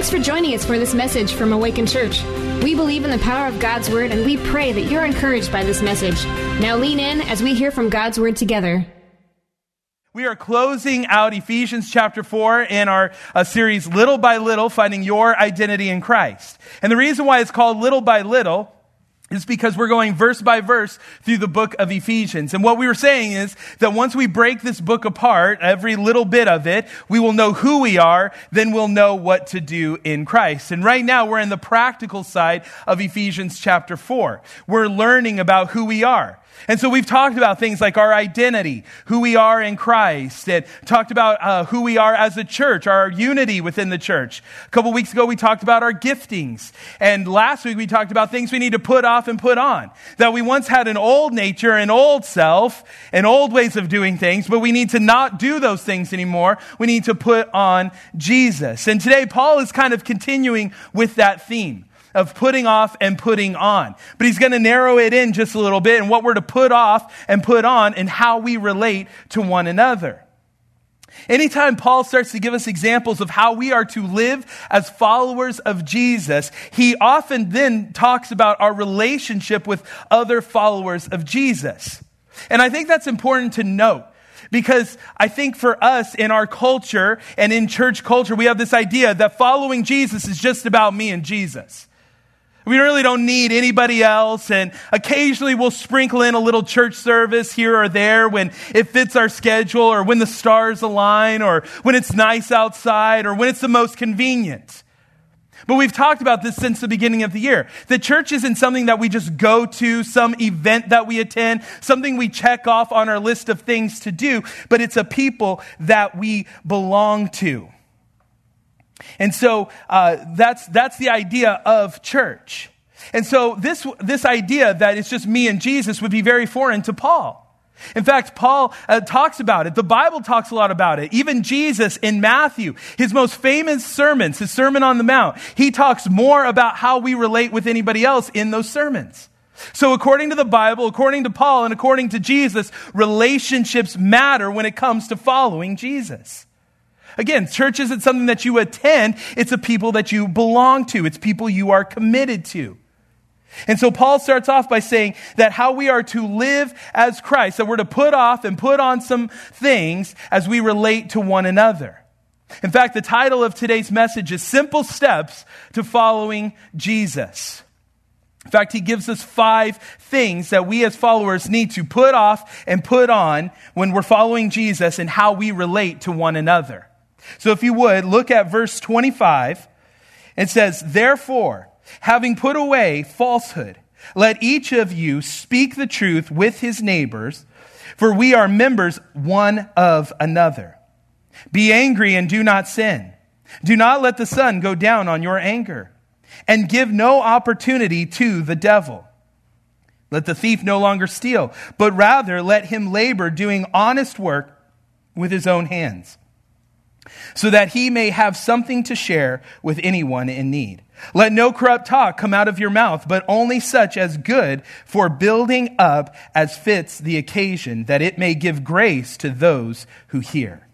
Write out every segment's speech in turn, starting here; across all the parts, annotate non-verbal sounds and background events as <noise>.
Thanks for joining us for this message from Awakened Church. We believe in the power of God's Word and we pray that you're encouraged by this message. Now lean in as we hear from God's Word together. We are closing out Ephesians chapter 4 in our uh, series Little by Little, Finding Your Identity in Christ. And the reason why it's called Little by Little is because we're going verse by verse through the book of Ephesians. And what we were saying is that once we break this book apart, every little bit of it, we will know who we are, then we'll know what to do in Christ. And right now we're in the practical side of Ephesians chapter 4. We're learning about who we are. And so we've talked about things like our identity, who we are in Christ, and talked about uh, who we are as a church, our unity within the church. A couple weeks ago, we talked about our giftings. And last week, we talked about things we need to put off and put on. That we once had an old nature, an old self, and old ways of doing things, but we need to not do those things anymore. We need to put on Jesus. And today, Paul is kind of continuing with that theme of putting off and putting on. But he's going to narrow it in just a little bit and what we're to put off and put on and how we relate to one another. Anytime Paul starts to give us examples of how we are to live as followers of Jesus, he often then talks about our relationship with other followers of Jesus. And I think that's important to note because I think for us in our culture and in church culture, we have this idea that following Jesus is just about me and Jesus. We really don't need anybody else. And occasionally we'll sprinkle in a little church service here or there when it fits our schedule or when the stars align or when it's nice outside or when it's the most convenient. But we've talked about this since the beginning of the year. The church isn't something that we just go to, some event that we attend, something we check off on our list of things to do, but it's a people that we belong to. And so uh, that's, that's the idea of church. And so this, this idea that it's just me and Jesus would be very foreign to Paul. In fact, Paul uh, talks about it. The Bible talks a lot about it. Even Jesus in Matthew, his most famous sermons, his Sermon on the Mount, he talks more about how we relate with anybody else in those sermons. So according to the Bible, according to Paul, and according to Jesus, relationships matter when it comes to following Jesus. Again, church isn't something that you attend, it's a people that you belong to, it's people you are committed to. And so Paul starts off by saying that how we are to live as Christ, that we're to put off and put on some things as we relate to one another. In fact, the title of today's message is Simple Steps to Following Jesus. In fact, he gives us five things that we as followers need to put off and put on when we're following Jesus and how we relate to one another. So if you would, look at verse 25. It says, Therefore, having put away falsehood, let each of you speak the truth with his neighbors, for we are members one of another. Be angry and do not sin. Do not let the sun go down on your anger, and give no opportunity to the devil. Let the thief no longer steal, but rather let him labor doing honest work with his own hands so that he may have something to share with anyone in need. Let no corrupt talk come out of your mouth, but only such as good for building up as fits the occasion, that it may give grace to those who hear.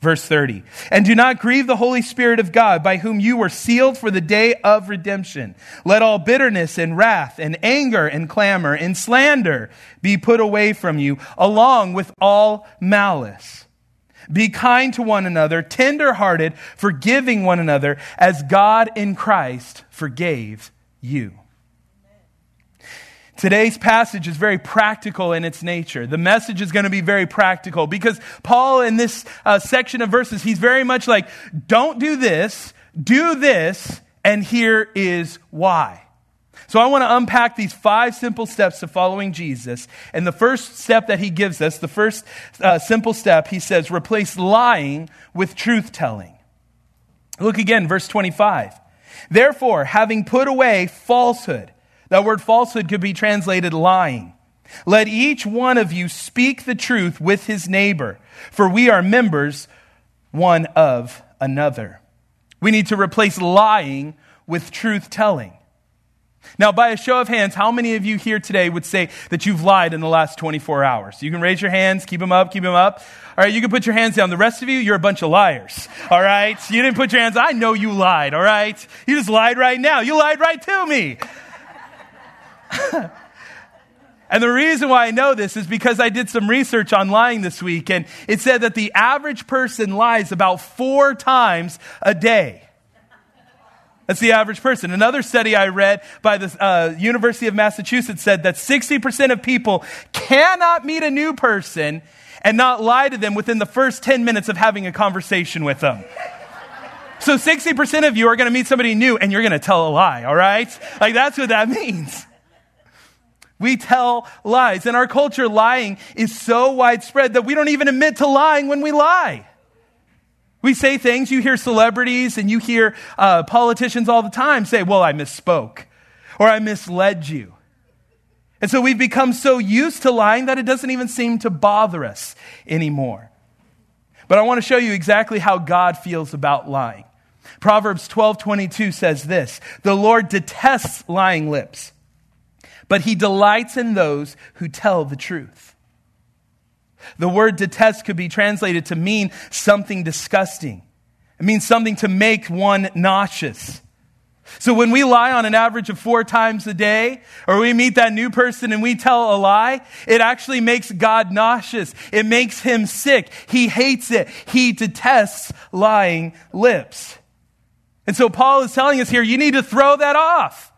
Verse 30. And do not grieve the Holy Spirit of God, by whom you were sealed for the day of redemption. Let all bitterness and wrath and anger and clamor and slander be put away from you, along with all malice. Be kind to one another, tenderhearted, forgiving one another, as God in Christ forgave you. Today's passage is very practical in its nature. The message is going to be very practical because Paul, in this uh, section of verses, he's very much like, don't do this, do this, and here is why. So I want to unpack these five simple steps to following Jesus. And the first step that he gives us, the first uh, simple step, he says, replace lying with truth telling. Look again, verse 25. Therefore, having put away falsehood, that word falsehood could be translated lying. Let each one of you speak the truth with his neighbor, for we are members one of another. We need to replace lying with truth telling. Now, by a show of hands, how many of you here today would say that you've lied in the last 24 hours? You can raise your hands, keep them up, keep them up. All right, you can put your hands down. The rest of you, you're a bunch of liars. All right? You didn't put your hands, I know you lied, all right? You just lied right now. You lied right to me. <laughs> and the reason why I know this is because I did some research on lying this week, and it said that the average person lies about four times a day. That's the average person. Another study I read by the uh, University of Massachusetts said that 60% of people cannot meet a new person and not lie to them within the first 10 minutes of having a conversation with them. So 60% of you are going to meet somebody new and you're going to tell a lie, all right? Like that's what that <laughs> means. We tell lies. In our culture, lying is so widespread that we don't even admit to lying when we lie. We say things, you hear celebrities and you hear uh, politicians all the time say, Well, I misspoke, or I misled you. And so we've become so used to lying that it doesn't even seem to bother us anymore. But I want to show you exactly how God feels about lying. Proverbs 12:22 says this, "The Lord detests lying lips, but he delights in those who tell the truth." The word detest could be translated to mean something disgusting. It means something to make one nauseous. So when we lie on an average of four times a day, or we meet that new person and we tell a lie, it actually makes God nauseous. It makes him sick. He hates it. He detests lying lips. And so Paul is telling us here, you need to throw that off.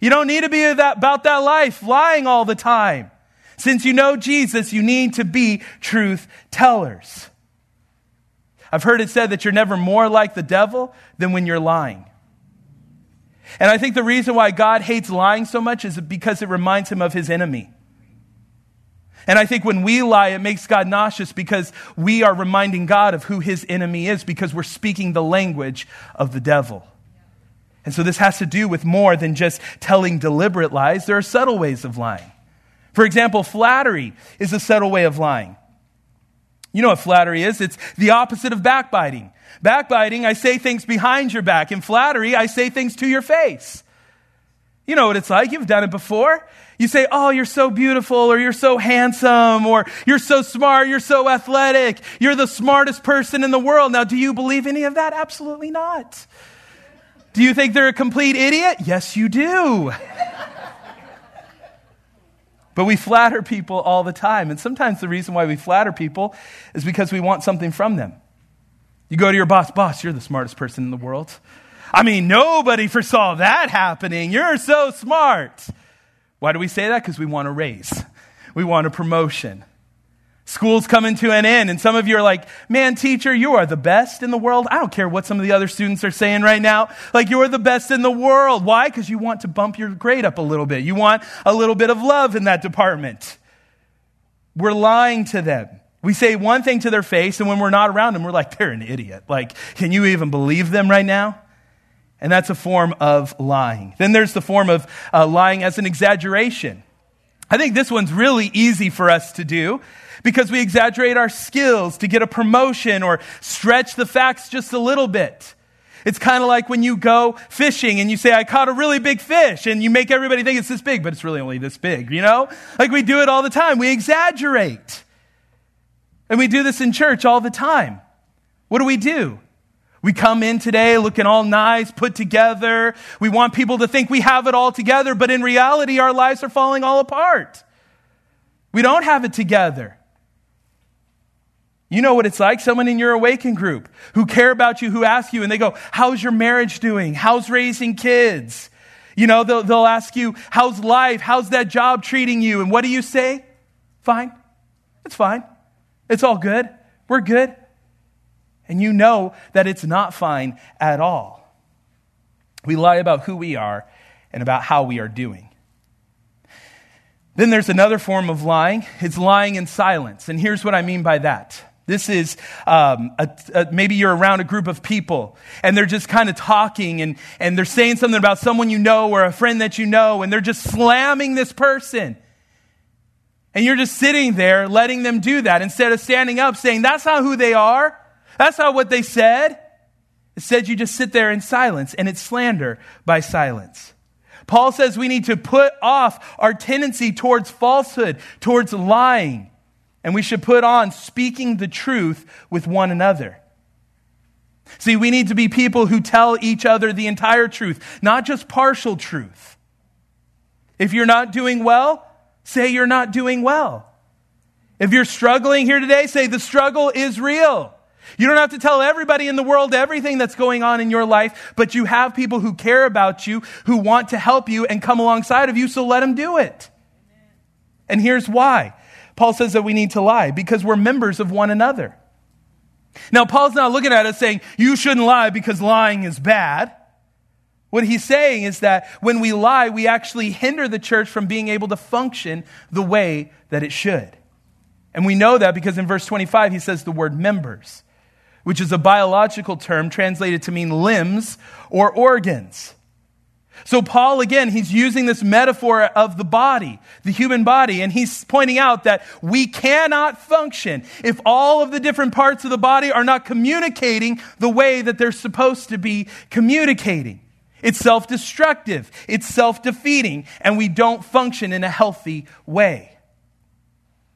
You don't need to be about that life, lying all the time. Since you know Jesus, you need to be truth tellers. I've heard it said that you're never more like the devil than when you're lying. And I think the reason why God hates lying so much is because it reminds him of his enemy. And I think when we lie, it makes God nauseous because we are reminding God of who his enemy is because we're speaking the language of the devil. And so this has to do with more than just telling deliberate lies. There are subtle ways of lying. For example, flattery is a subtle way of lying. You know what flattery is? It's the opposite of backbiting. Backbiting, I say things behind your back. In flattery, I say things to your face. You know what it's like. You've done it before. You say, Oh, you're so beautiful, or you're so handsome, or you're so smart, you're so athletic, you're the smartest person in the world. Now, do you believe any of that? Absolutely not. Do you think they're a complete idiot? Yes, you do. But we flatter people all the time. And sometimes the reason why we flatter people is because we want something from them. You go to your boss, boss, you're the smartest person in the world. I mean, nobody foresaw that happening. You're so smart. Why do we say that? Because we want a raise, we want a promotion. School's coming to an end, and some of you are like, man, teacher, you are the best in the world. I don't care what some of the other students are saying right now. Like, you are the best in the world. Why? Because you want to bump your grade up a little bit. You want a little bit of love in that department. We're lying to them. We say one thing to their face, and when we're not around them, we're like, they're an idiot. Like, can you even believe them right now? And that's a form of lying. Then there's the form of uh, lying as an exaggeration. I think this one's really easy for us to do because we exaggerate our skills to get a promotion or stretch the facts just a little bit. It's kind of like when you go fishing and you say, I caught a really big fish, and you make everybody think it's this big, but it's really only this big, you know? Like we do it all the time. We exaggerate. And we do this in church all the time. What do we do? We come in today looking all nice, put together. We want people to think we have it all together, but in reality, our lives are falling all apart. We don't have it together. You know what it's like? Someone in your awaken group who care about you, who ask you, and they go, How's your marriage doing? How's raising kids? You know, they'll, they'll ask you, How's life? How's that job treating you? And what do you say? Fine. It's fine. It's all good. We're good. And you know that it's not fine at all. We lie about who we are and about how we are doing. Then there's another form of lying. It's lying in silence. And here's what I mean by that. This is um, a, a, maybe you're around a group of people and they're just kind of talking and, and they're saying something about someone you know or a friend that you know and they're just slamming this person. And you're just sitting there letting them do that instead of standing up saying, That's not who they are. That's not what they said. Instead, you just sit there in silence and it's slander by silence. Paul says we need to put off our tendency towards falsehood, towards lying, and we should put on speaking the truth with one another. See, we need to be people who tell each other the entire truth, not just partial truth. If you're not doing well, say you're not doing well. If you're struggling here today, say the struggle is real. You don't have to tell everybody in the world everything that's going on in your life, but you have people who care about you, who want to help you and come alongside of you, so let them do it. And here's why. Paul says that we need to lie because we're members of one another. Now, Paul's not looking at us saying, you shouldn't lie because lying is bad. What he's saying is that when we lie, we actually hinder the church from being able to function the way that it should. And we know that because in verse 25 he says the word members, which is a biological term translated to mean limbs or organs. So, Paul, again, he's using this metaphor of the body, the human body, and he's pointing out that we cannot function if all of the different parts of the body are not communicating the way that they're supposed to be communicating. It's self destructive, it's self defeating, and we don't function in a healthy way.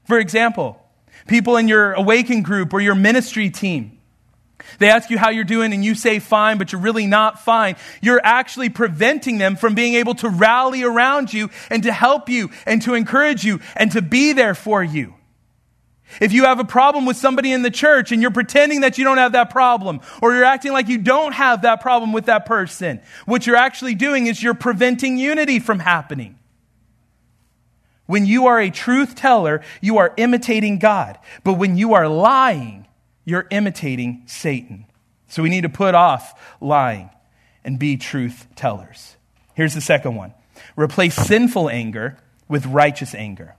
For example, people in your awaken group or your ministry team, they ask you how you're doing and you say fine, but you're really not fine. You're actually preventing them from being able to rally around you and to help you and to encourage you and to be there for you. If you have a problem with somebody in the church and you're pretending that you don't have that problem, or you're acting like you don't have that problem with that person, what you're actually doing is you're preventing unity from happening. When you are a truth teller, you are imitating God. But when you are lying, you're imitating Satan. So we need to put off lying and be truth tellers. Here's the second one replace sinful anger with righteous anger.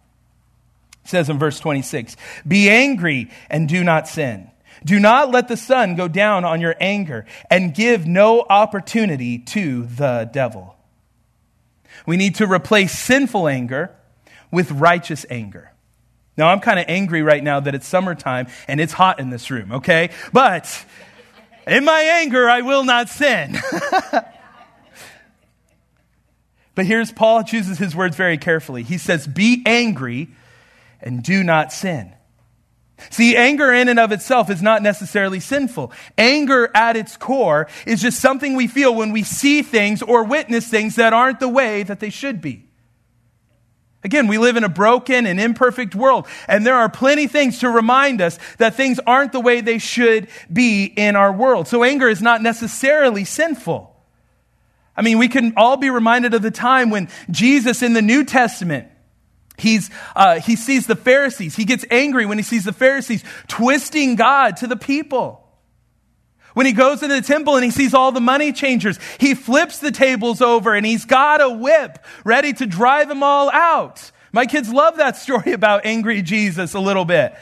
It says in verse 26 Be angry and do not sin. Do not let the sun go down on your anger and give no opportunity to the devil. We need to replace sinful anger with righteous anger. Now, I'm kind of angry right now that it's summertime and it's hot in this room, okay? But in my anger, I will not sin. <laughs> but here's Paul chooses his words very carefully. He says, Be angry and do not sin. See, anger in and of itself is not necessarily sinful. Anger at its core is just something we feel when we see things or witness things that aren't the way that they should be. Again, we live in a broken and imperfect world, and there are plenty things to remind us that things aren't the way they should be in our world. So anger is not necessarily sinful. I mean, we can all be reminded of the time when Jesus in the New Testament, he's, uh, he sees the Pharisees. He gets angry when he sees the Pharisees twisting God to the people. When he goes into the temple and he sees all the money changers, he flips the tables over and he's got a whip ready to drive them all out. My kids love that story <laughs> about angry Jesus a little bit.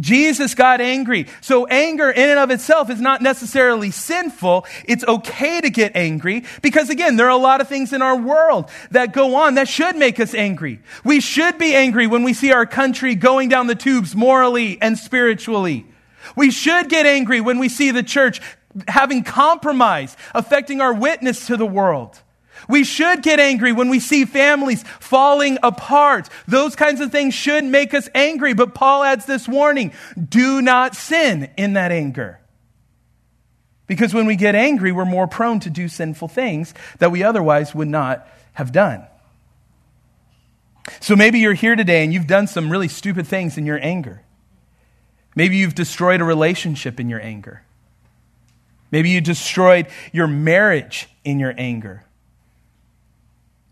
Jesus got angry. So anger in and of itself is not necessarily sinful. It's okay to get angry because again, there are a lot of things in our world that go on that should make us angry. We should be angry when we see our country going down the tubes morally and spiritually. We should get angry when we see the church having compromise affecting our witness to the world. We should get angry when we see families falling apart. Those kinds of things should make us angry. But Paul adds this warning do not sin in that anger. Because when we get angry, we're more prone to do sinful things that we otherwise would not have done. So maybe you're here today and you've done some really stupid things in your anger. Maybe you've destroyed a relationship in your anger. Maybe you destroyed your marriage in your anger.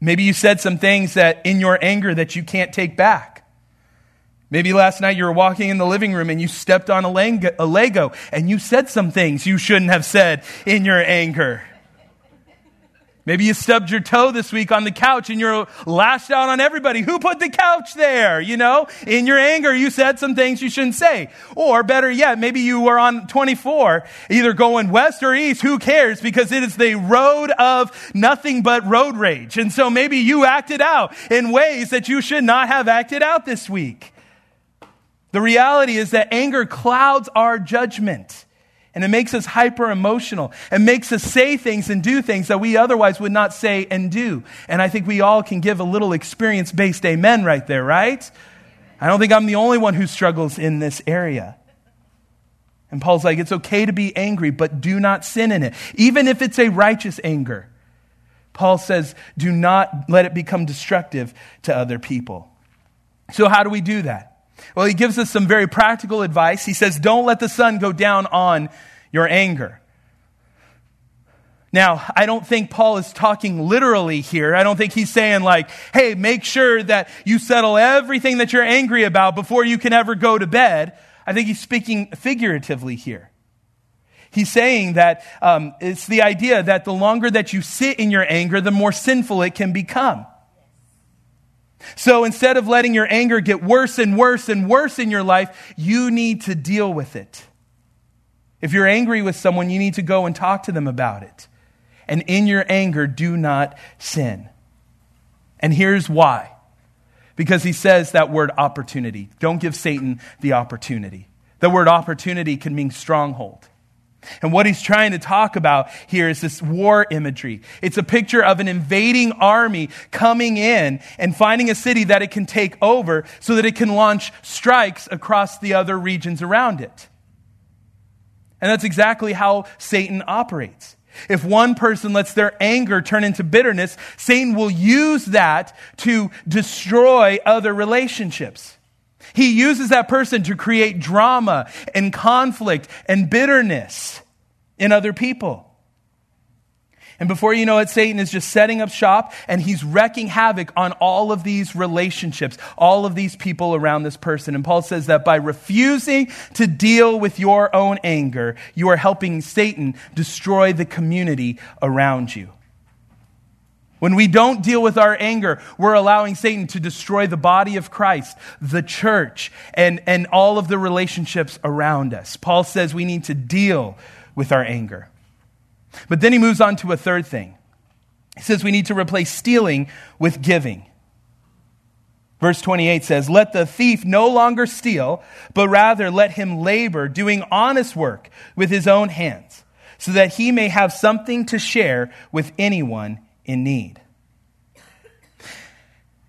Maybe you said some things that in your anger that you can't take back. Maybe last night you were walking in the living room and you stepped on a Lego and you said some things you shouldn't have said in your anger. Maybe you stubbed your toe this week on the couch and you're lashed out on everybody. Who put the couch there? You know, in your anger, you said some things you shouldn't say. Or better yet, maybe you were on 24, either going west or east. Who cares? Because it is the road of nothing but road rage. And so maybe you acted out in ways that you should not have acted out this week. The reality is that anger clouds our judgment And it makes us hyper emotional and makes us say things and do things that we otherwise would not say and do. And I think we all can give a little experience based amen right there, right? I don't think I'm the only one who struggles in this area. And Paul's like, it's okay to be angry, but do not sin in it. Even if it's a righteous anger. Paul says, do not let it become destructive to other people. So, how do we do that? Well, he gives us some very practical advice. He says, Don't let the sun go down on your anger. Now, I don't think Paul is talking literally here. I don't think he's saying, like, hey, make sure that you settle everything that you're angry about before you can ever go to bed. I think he's speaking figuratively here. He's saying that um, it's the idea that the longer that you sit in your anger, the more sinful it can become. So instead of letting your anger get worse and worse and worse in your life, you need to deal with it. If you're angry with someone, you need to go and talk to them about it. And in your anger, do not sin. And here's why. Because he says that word opportunity. Don't give Satan the opportunity. The word opportunity can mean stronghold. And what he's trying to talk about here is this war imagery. It's a picture of an invading army coming in and finding a city that it can take over so that it can launch strikes across the other regions around it. And that's exactly how Satan operates. If one person lets their anger turn into bitterness, Satan will use that to destroy other relationships. He uses that person to create drama and conflict and bitterness in other people. And before you know it, Satan is just setting up shop and he's wrecking havoc on all of these relationships, all of these people around this person. And Paul says that by refusing to deal with your own anger, you are helping Satan destroy the community around you. When we don't deal with our anger, we're allowing Satan to destroy the body of Christ, the church, and, and all of the relationships around us. Paul says we need to deal with our anger. But then he moves on to a third thing. He says we need to replace stealing with giving. Verse 28 says, Let the thief no longer steal, but rather let him labor, doing honest work with his own hands, so that he may have something to share with anyone in need.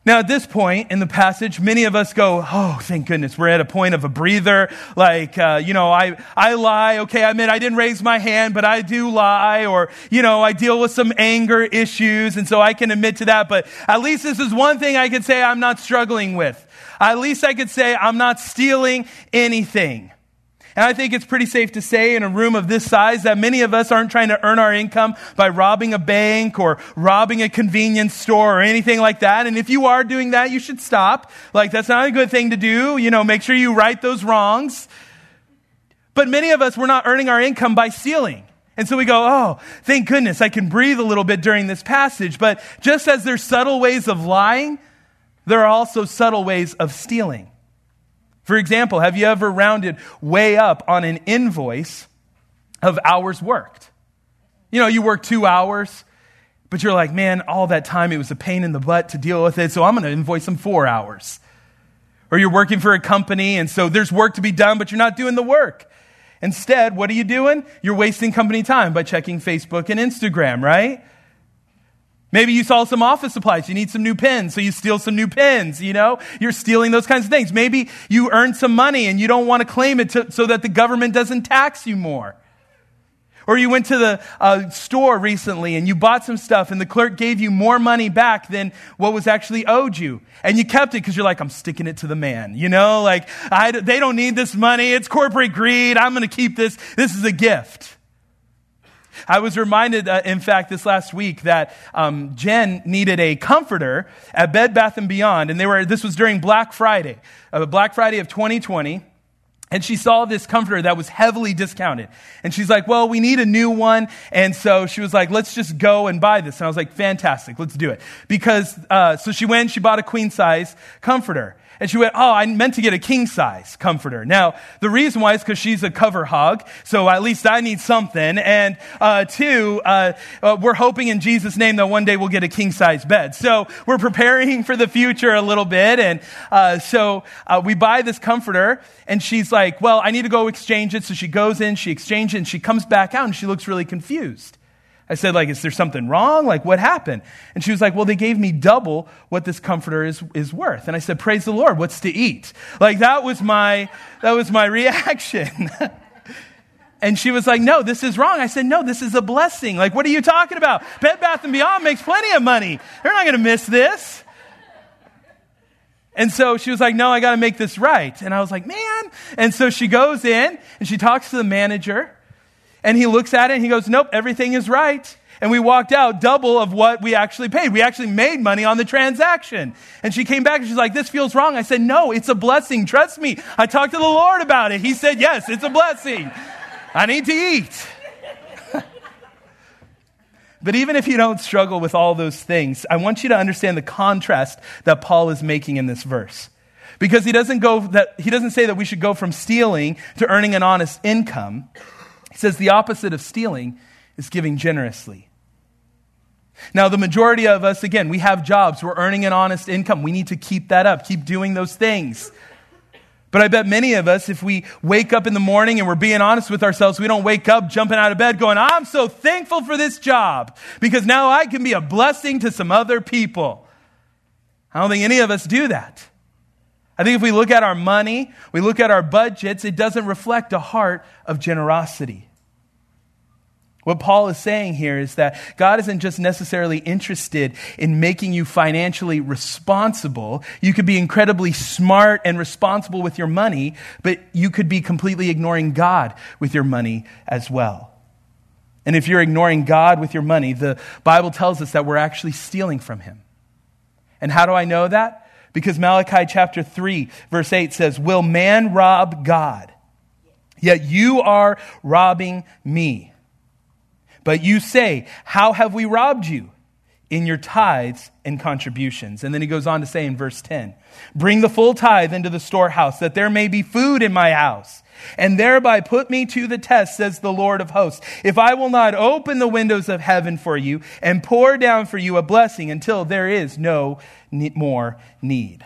Now, at this point in the passage, many of us go, Oh, thank goodness, we're at a point of a breather. Like, uh, you know, I, I lie. Okay, I admit I didn't raise my hand, but I do lie. Or, you know, I deal with some anger issues, and so I can admit to that. But at least this is one thing I could say I'm not struggling with. At least I could say I'm not stealing anything. And I think it's pretty safe to say in a room of this size that many of us aren't trying to earn our income by robbing a bank or robbing a convenience store or anything like that. And if you are doing that, you should stop. Like, that's not a good thing to do. You know, make sure you right those wrongs. But many of us, we're not earning our income by stealing. And so we go, oh, thank goodness I can breathe a little bit during this passage. But just as there's subtle ways of lying, there are also subtle ways of stealing. For example, have you ever rounded way up on an invoice of hours worked? You know, you work two hours, but you're like, man, all that time it was a pain in the butt to deal with it, so I'm going to invoice them four hours. Or you're working for a company, and so there's work to be done, but you're not doing the work. Instead, what are you doing? You're wasting company time by checking Facebook and Instagram, right? Maybe you saw some office supplies. You need some new pens, so you steal some new pens, you know? You're stealing those kinds of things. Maybe you earned some money and you don't want to claim it to, so that the government doesn't tax you more. Or you went to the uh, store recently and you bought some stuff and the clerk gave you more money back than what was actually owed you. And you kept it because you're like, I'm sticking it to the man. You know, like, I, they don't need this money. It's corporate greed. I'm going to keep this. This is a gift. I was reminded, uh, in fact, this last week that um, Jen needed a comforter at Bed Bath and Beyond, and they were. This was during Black Friday, uh, Black Friday of 2020. And she saw this comforter that was heavily discounted. And she's like, well, we need a new one. And so she was like, let's just go and buy this. And I was like, fantastic, let's do it. Because, uh, so she went, she bought a queen size comforter. And she went, Oh, I meant to get a king size comforter. Now, the reason why is because she's a cover hog, so at least I need something. And uh, two, uh, uh, we're hoping in Jesus' name that one day we'll get a king size bed. So we're preparing for the future a little bit. And uh, so uh, we buy this comforter, and she's like, Well, I need to go exchange it. So she goes in, she exchanges it, and she comes back out, and she looks really confused. I said, like, is there something wrong? Like, what happened? And she was like, well, they gave me double what this comforter is, is worth. And I said, praise the Lord, what's to eat? Like, that was my, that was my <laughs> reaction. <laughs> and she was like, no, this is wrong. I said, no, this is a blessing. Like, what are you talking about? Bed Bath & Beyond makes plenty of money. They're not going to miss this. And so she was like, no, I got to make this right. And I was like, man. And so she goes in and she talks to the manager and he looks at it and he goes, Nope, everything is right. And we walked out double of what we actually paid. We actually made money on the transaction. And she came back and she's like, This feels wrong. I said, No, it's a blessing. Trust me. I talked to the Lord about it. He said, Yes, it's a blessing. I need to eat. <laughs> but even if you don't struggle with all those things, I want you to understand the contrast that Paul is making in this verse. Because he doesn't go that he doesn't say that we should go from stealing to earning an honest income. He says the opposite of stealing is giving generously. Now, the majority of us, again, we have jobs. We're earning an honest income. We need to keep that up, keep doing those things. But I bet many of us, if we wake up in the morning and we're being honest with ourselves, we don't wake up jumping out of bed going, I'm so thankful for this job because now I can be a blessing to some other people. I don't think any of us do that. I think if we look at our money, we look at our budgets, it doesn't reflect a heart of generosity. What Paul is saying here is that God isn't just necessarily interested in making you financially responsible. You could be incredibly smart and responsible with your money, but you could be completely ignoring God with your money as well. And if you're ignoring God with your money, the Bible tells us that we're actually stealing from Him. And how do I know that? Because Malachi chapter 3, verse 8 says, Will man rob God? Yet you are robbing me. But you say, How have we robbed you? In your tithes and contributions. And then he goes on to say in verse 10 Bring the full tithe into the storehouse, that there may be food in my house, and thereby put me to the test, says the Lord of hosts, if I will not open the windows of heaven for you and pour down for you a blessing until there is no more need.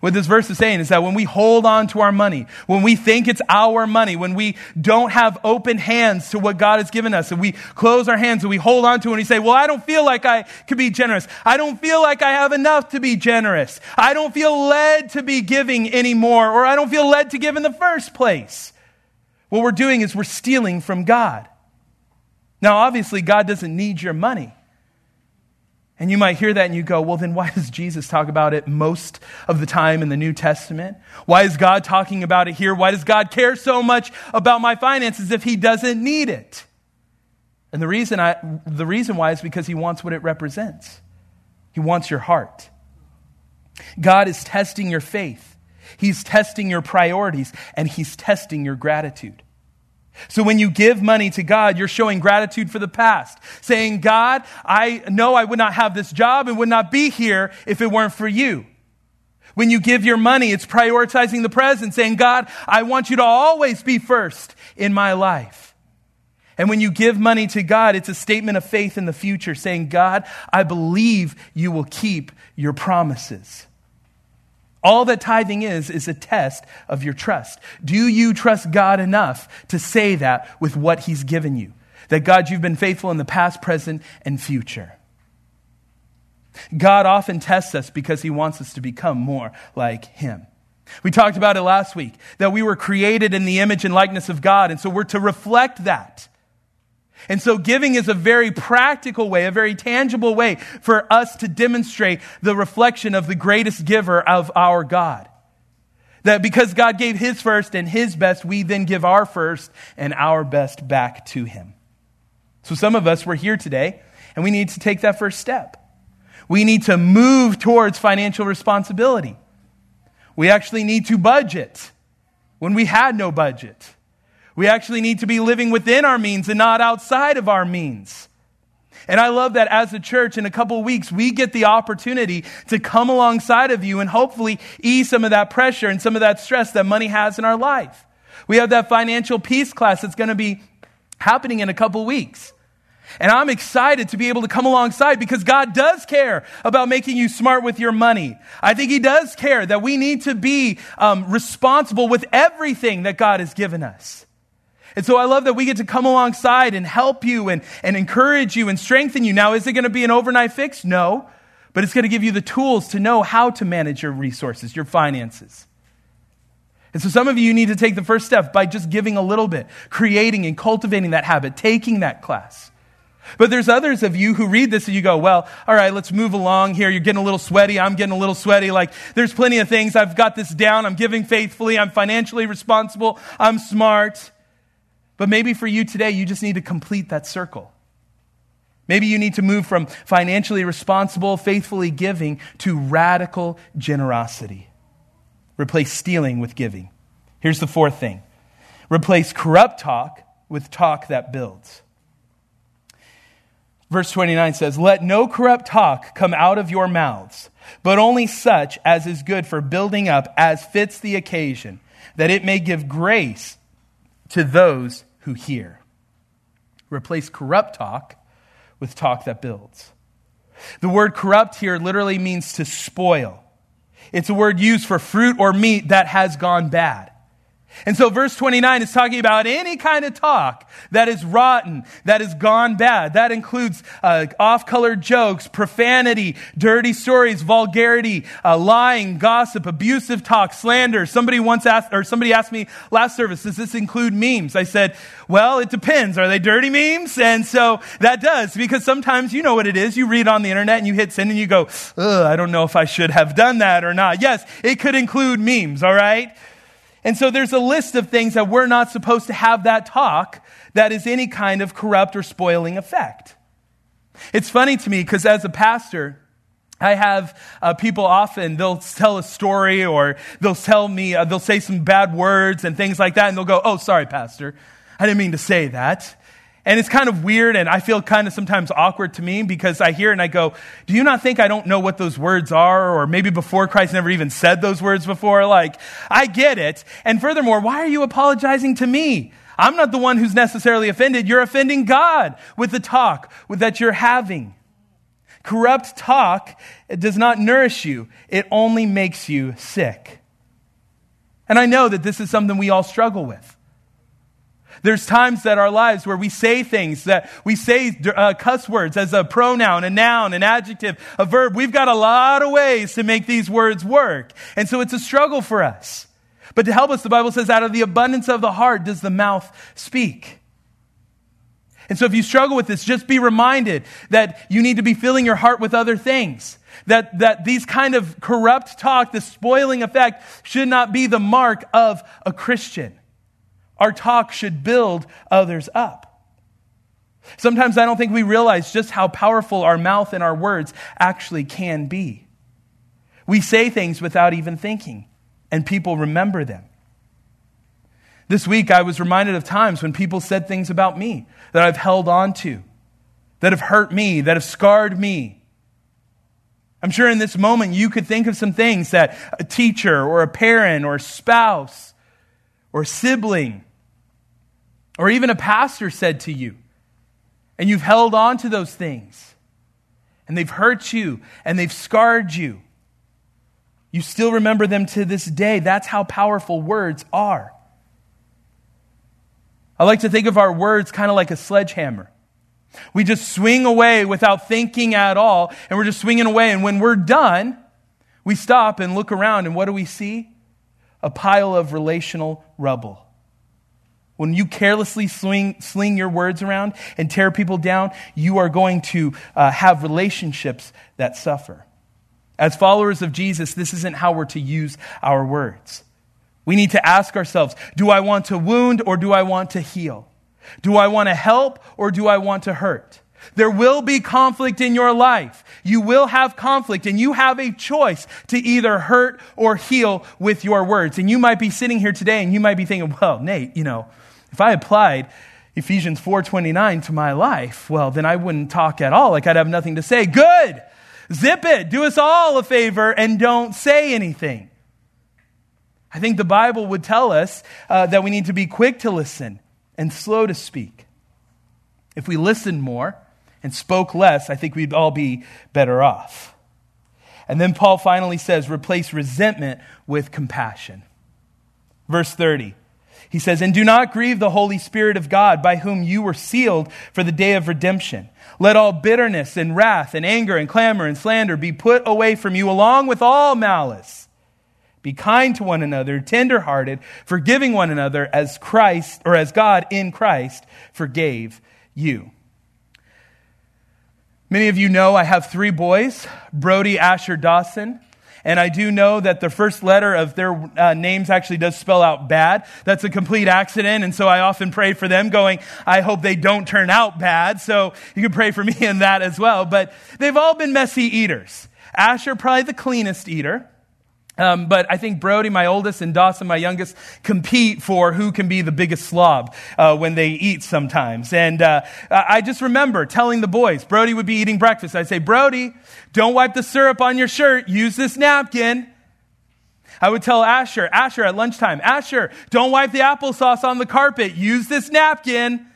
What this verse is saying is that when we hold on to our money, when we think it's our money, when we don't have open hands to what God has given us, and we close our hands and we hold on to it and we say, Well, I don't feel like I could be generous. I don't feel like I have enough to be generous. I don't feel led to be giving anymore, or I don't feel led to give in the first place. What we're doing is we're stealing from God. Now, obviously, God doesn't need your money. And you might hear that and you go, well, then why does Jesus talk about it most of the time in the New Testament? Why is God talking about it here? Why does God care so much about my finances if he doesn't need it? And the reason, I, the reason why is because he wants what it represents. He wants your heart. God is testing your faith. He's testing your priorities and he's testing your gratitude. So when you give money to God, you're showing gratitude for the past, saying, God, I know I would not have this job and would not be here if it weren't for you. When you give your money, it's prioritizing the present, saying, God, I want you to always be first in my life. And when you give money to God, it's a statement of faith in the future, saying, God, I believe you will keep your promises. All that tithing is, is a test of your trust. Do you trust God enough to say that with what He's given you? That God, you've been faithful in the past, present, and future. God often tests us because He wants us to become more like Him. We talked about it last week that we were created in the image and likeness of God, and so we're to reflect that. And so giving is a very practical way, a very tangible way for us to demonstrate the reflection of the greatest giver of our God. That because God gave his first and his best, we then give our first and our best back to him. So some of us, we're here today and we need to take that first step. We need to move towards financial responsibility. We actually need to budget when we had no budget. We actually need to be living within our means and not outside of our means. And I love that as a church, in a couple weeks, we get the opportunity to come alongside of you and hopefully ease some of that pressure and some of that stress that money has in our life. We have that financial peace class that's going to be happening in a couple weeks. And I'm excited to be able to come alongside because God does care about making you smart with your money. I think He does care that we need to be um, responsible with everything that God has given us. And so I love that we get to come alongside and help you and, and encourage you and strengthen you. Now, is it going to be an overnight fix? No. But it's going to give you the tools to know how to manage your resources, your finances. And so some of you need to take the first step by just giving a little bit, creating and cultivating that habit, taking that class. But there's others of you who read this and you go, well, all right, let's move along here. You're getting a little sweaty. I'm getting a little sweaty. Like, there's plenty of things. I've got this down. I'm giving faithfully. I'm financially responsible. I'm smart. But maybe for you today, you just need to complete that circle. Maybe you need to move from financially responsible, faithfully giving to radical generosity. Replace stealing with giving. Here's the fourth thing replace corrupt talk with talk that builds. Verse 29 says, Let no corrupt talk come out of your mouths, but only such as is good for building up as fits the occasion, that it may give grace to those who hear. Replace corrupt talk with talk that builds. The word corrupt here literally means to spoil. It's a word used for fruit or meat that has gone bad. And so verse 29 is talking about any kind of talk that is rotten, that has gone bad. That includes uh, off-color jokes, profanity, dirty stories, vulgarity, uh, lying, gossip, abusive talk, slander. Somebody once asked, or somebody asked me last service, does this include memes? I said, well, it depends. Are they dirty memes? And so that does, because sometimes you know what it is. You read on the internet and you hit send and you go, I don't know if I should have done that or not. Yes, it could include memes, all right? And so there's a list of things that we're not supposed to have that talk that is any kind of corrupt or spoiling effect. It's funny to me because as a pastor, I have uh, people often, they'll tell a story or they'll tell me, uh, they'll say some bad words and things like that, and they'll go, Oh, sorry, Pastor. I didn't mean to say that. And it's kind of weird, and I feel kind of sometimes awkward to me because I hear and I go, Do you not think I don't know what those words are? Or maybe before Christ never even said those words before? Like, I get it. And furthermore, why are you apologizing to me? I'm not the one who's necessarily offended. You're offending God with the talk that you're having. Corrupt talk does not nourish you, it only makes you sick. And I know that this is something we all struggle with. There's times that our lives where we say things that we say uh, cuss words as a pronoun, a noun, an adjective, a verb. We've got a lot of ways to make these words work. And so it's a struggle for us. But to help us, the Bible says, out of the abundance of the heart does the mouth speak. And so if you struggle with this, just be reminded that you need to be filling your heart with other things. That, that these kind of corrupt talk, the spoiling effect, should not be the mark of a Christian. Our talk should build others up. Sometimes I don't think we realize just how powerful our mouth and our words actually can be. We say things without even thinking, and people remember them. This week, I was reminded of times when people said things about me that I've held on to, that have hurt me, that have scarred me. I'm sure in this moment you could think of some things that a teacher or a parent or a spouse or a sibling or even a pastor said to you, and you've held on to those things, and they've hurt you, and they've scarred you. You still remember them to this day. That's how powerful words are. I like to think of our words kind of like a sledgehammer. We just swing away without thinking at all, and we're just swinging away. And when we're done, we stop and look around, and what do we see? A pile of relational rubble. When you carelessly swing, sling your words around and tear people down, you are going to uh, have relationships that suffer. As followers of Jesus, this isn't how we're to use our words. We need to ask ourselves do I want to wound or do I want to heal? Do I want to help or do I want to hurt? There will be conflict in your life. You will have conflict and you have a choice to either hurt or heal with your words. And you might be sitting here today and you might be thinking, well, Nate, you know, if I applied, Ephesians 4:29 to my life, well, then I wouldn't talk at all. Like I'd have nothing to say. Good. Zip it. Do us all a favor and don't say anything. I think the Bible would tell us uh, that we need to be quick to listen and slow to speak. If we listened more and spoke less, I think we'd all be better off. And then Paul finally says, replace resentment with compassion. Verse 30. He says, And do not grieve the Holy Spirit of God, by whom you were sealed for the day of redemption. Let all bitterness and wrath and anger and clamor and slander be put away from you, along with all malice. Be kind to one another, tenderhearted, forgiving one another as Christ, or as God in Christ forgave you. Many of you know I have three boys Brody, Asher, Dawson. And I do know that the first letter of their uh, names actually does spell out bad. That's a complete accident. And so I often pray for them going, I hope they don't turn out bad. So you can pray for me <laughs> in that as well. But they've all been messy eaters. Asher, probably the cleanest eater. Um, but I think Brody, my oldest, and Dawson, my youngest, compete for who can be the biggest slob uh, when they eat sometimes. And uh, I just remember telling the boys, Brody would be eating breakfast. I'd say, Brody, don't wipe the syrup on your shirt. Use this napkin. I would tell Asher, Asher at lunchtime, Asher, don't wipe the applesauce on the carpet. Use this napkin.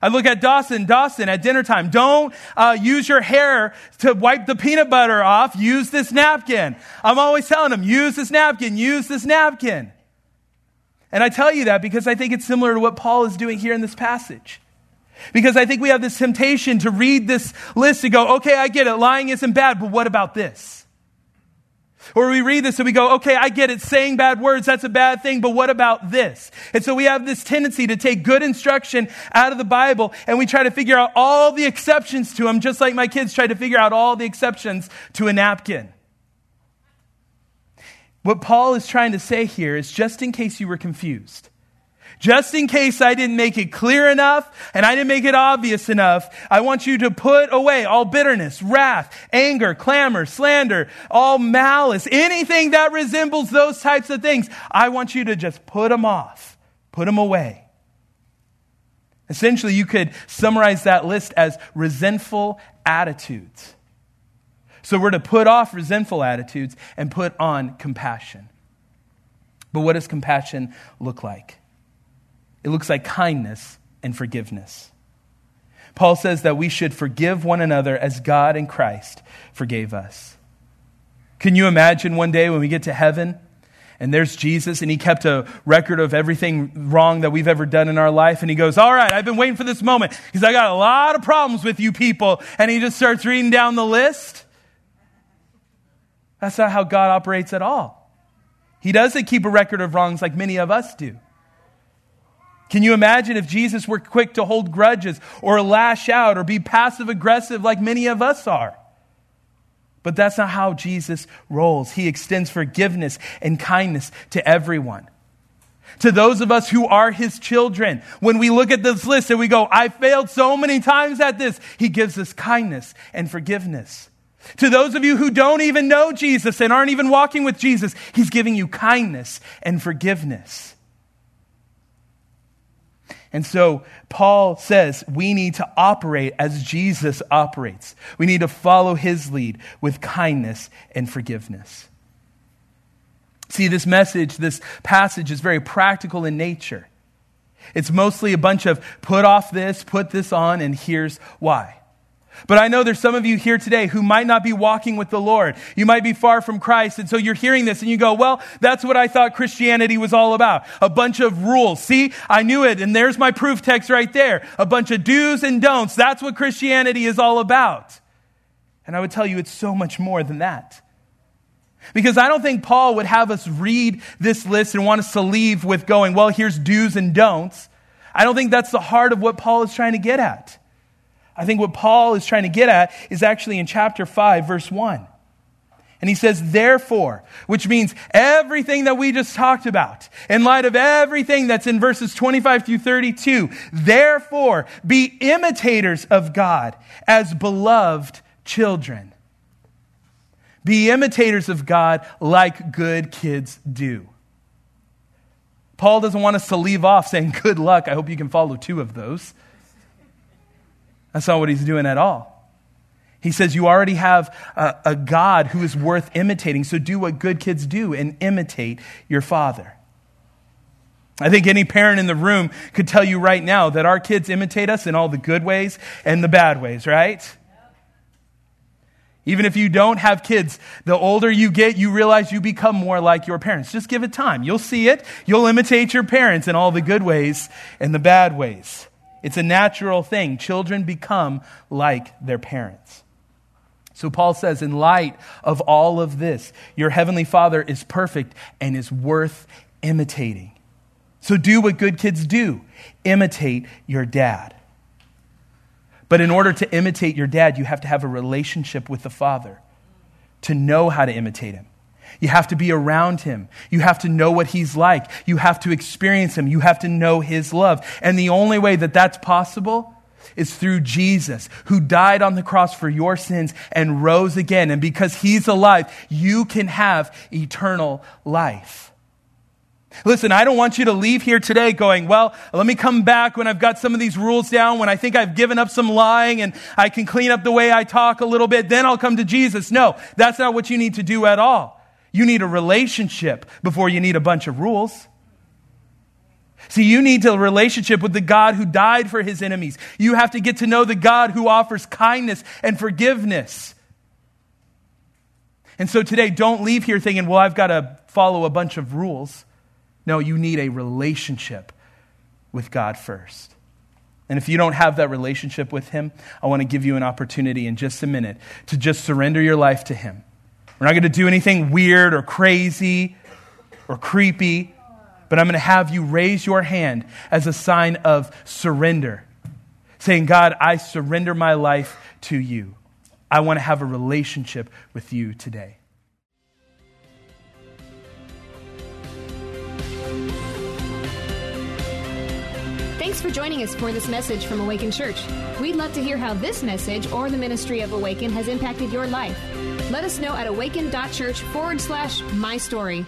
I look at Dawson, Dawson at dinner time. Don't uh, use your hair to wipe the peanut butter off. Use this napkin. I'm always telling him, use this napkin, use this napkin. And I tell you that because I think it's similar to what Paul is doing here in this passage. Because I think we have this temptation to read this list and go, okay, I get it, lying isn't bad, but what about this? Or we read this and we go, okay, I get it, saying bad words, that's a bad thing, but what about this? And so we have this tendency to take good instruction out of the Bible and we try to figure out all the exceptions to them, just like my kids try to figure out all the exceptions to a napkin. What Paul is trying to say here is just in case you were confused. Just in case I didn't make it clear enough and I didn't make it obvious enough, I want you to put away all bitterness, wrath, anger, clamor, slander, all malice, anything that resembles those types of things. I want you to just put them off, put them away. Essentially, you could summarize that list as resentful attitudes. So we're to put off resentful attitudes and put on compassion. But what does compassion look like? It looks like kindness and forgiveness. Paul says that we should forgive one another as God in Christ forgave us. Can you imagine one day when we get to heaven and there's Jesus and he kept a record of everything wrong that we've ever done in our life and he goes, All right, I've been waiting for this moment because I got a lot of problems with you people. And he just starts reading down the list. That's not how God operates at all. He doesn't keep a record of wrongs like many of us do. Can you imagine if Jesus were quick to hold grudges or lash out or be passive aggressive like many of us are? But that's not how Jesus rolls. He extends forgiveness and kindness to everyone. To those of us who are his children, when we look at this list and we go, I failed so many times at this, he gives us kindness and forgiveness. To those of you who don't even know Jesus and aren't even walking with Jesus, he's giving you kindness and forgiveness. And so Paul says we need to operate as Jesus operates. We need to follow his lead with kindness and forgiveness. See, this message, this passage is very practical in nature. It's mostly a bunch of put off this, put this on, and here's why. But I know there's some of you here today who might not be walking with the Lord. You might be far from Christ. And so you're hearing this and you go, well, that's what I thought Christianity was all about. A bunch of rules. See, I knew it. And there's my proof text right there. A bunch of do's and don'ts. That's what Christianity is all about. And I would tell you it's so much more than that. Because I don't think Paul would have us read this list and want us to leave with going, well, here's do's and don'ts. I don't think that's the heart of what Paul is trying to get at. I think what Paul is trying to get at is actually in chapter 5, verse 1. And he says, therefore, which means everything that we just talked about, in light of everything that's in verses 25 through 32, therefore, be imitators of God as beloved children. Be imitators of God like good kids do. Paul doesn't want us to leave off saying, Good luck. I hope you can follow two of those. That's not what he's doing at all. He says, You already have a, a, God who is worth imitating, so do what good kids do and imitate your father. I think any parent in the room could tell you right now that our kids imitate us in all the good ways and the bad ways, right? Even if you don't have kids, the older you get, you realize you become more like your parents. Just give it time. You'll see it. You'll imitate your parents in all the good ways and the bad ways. It's a natural thing. Children become like their parents. So Paul says, in light of all of this, your heavenly Father is perfect and is worth imitating. So do what good kids do imitate your dad. But in order to imitate your dad, you have to have a relationship with the Father to know how to imitate him. You have to be around him. You have to know what he's like. You have to experience him. You have to know his love. And the only way that that's possible is through Jesus, who died on the cross for your sins and rose again. And because he's alive, you can have eternal life. Listen, I don't want you to leave here today going, well, let me come back when I've got some of these rules down, when I think I've given up some lying and I can clean up the way I talk a little bit, then I'll come to Jesus. No, that's not what you need to do at all. You need a relationship before you need a bunch of rules. See, you need a relationship with the God who died for his enemies. You have to get to know the God who offers kindness and forgiveness. And so today, don't leave here thinking, well, I've got to follow a bunch of rules. No, you need a relationship with God first. And if you don't have that relationship with Him, I want to give you an opportunity in just a minute to just surrender your life to Him. We're not going to do anything weird or crazy or creepy, but I'm going to have you raise your hand as a sign of surrender, saying, God, I surrender my life to you. I want to have a relationship with you today. Thanks for joining us for this message from Awaken Church. We'd love to hear how this message or the ministry of Awaken has impacted your life. Let us know at awaken.church forward slash my story.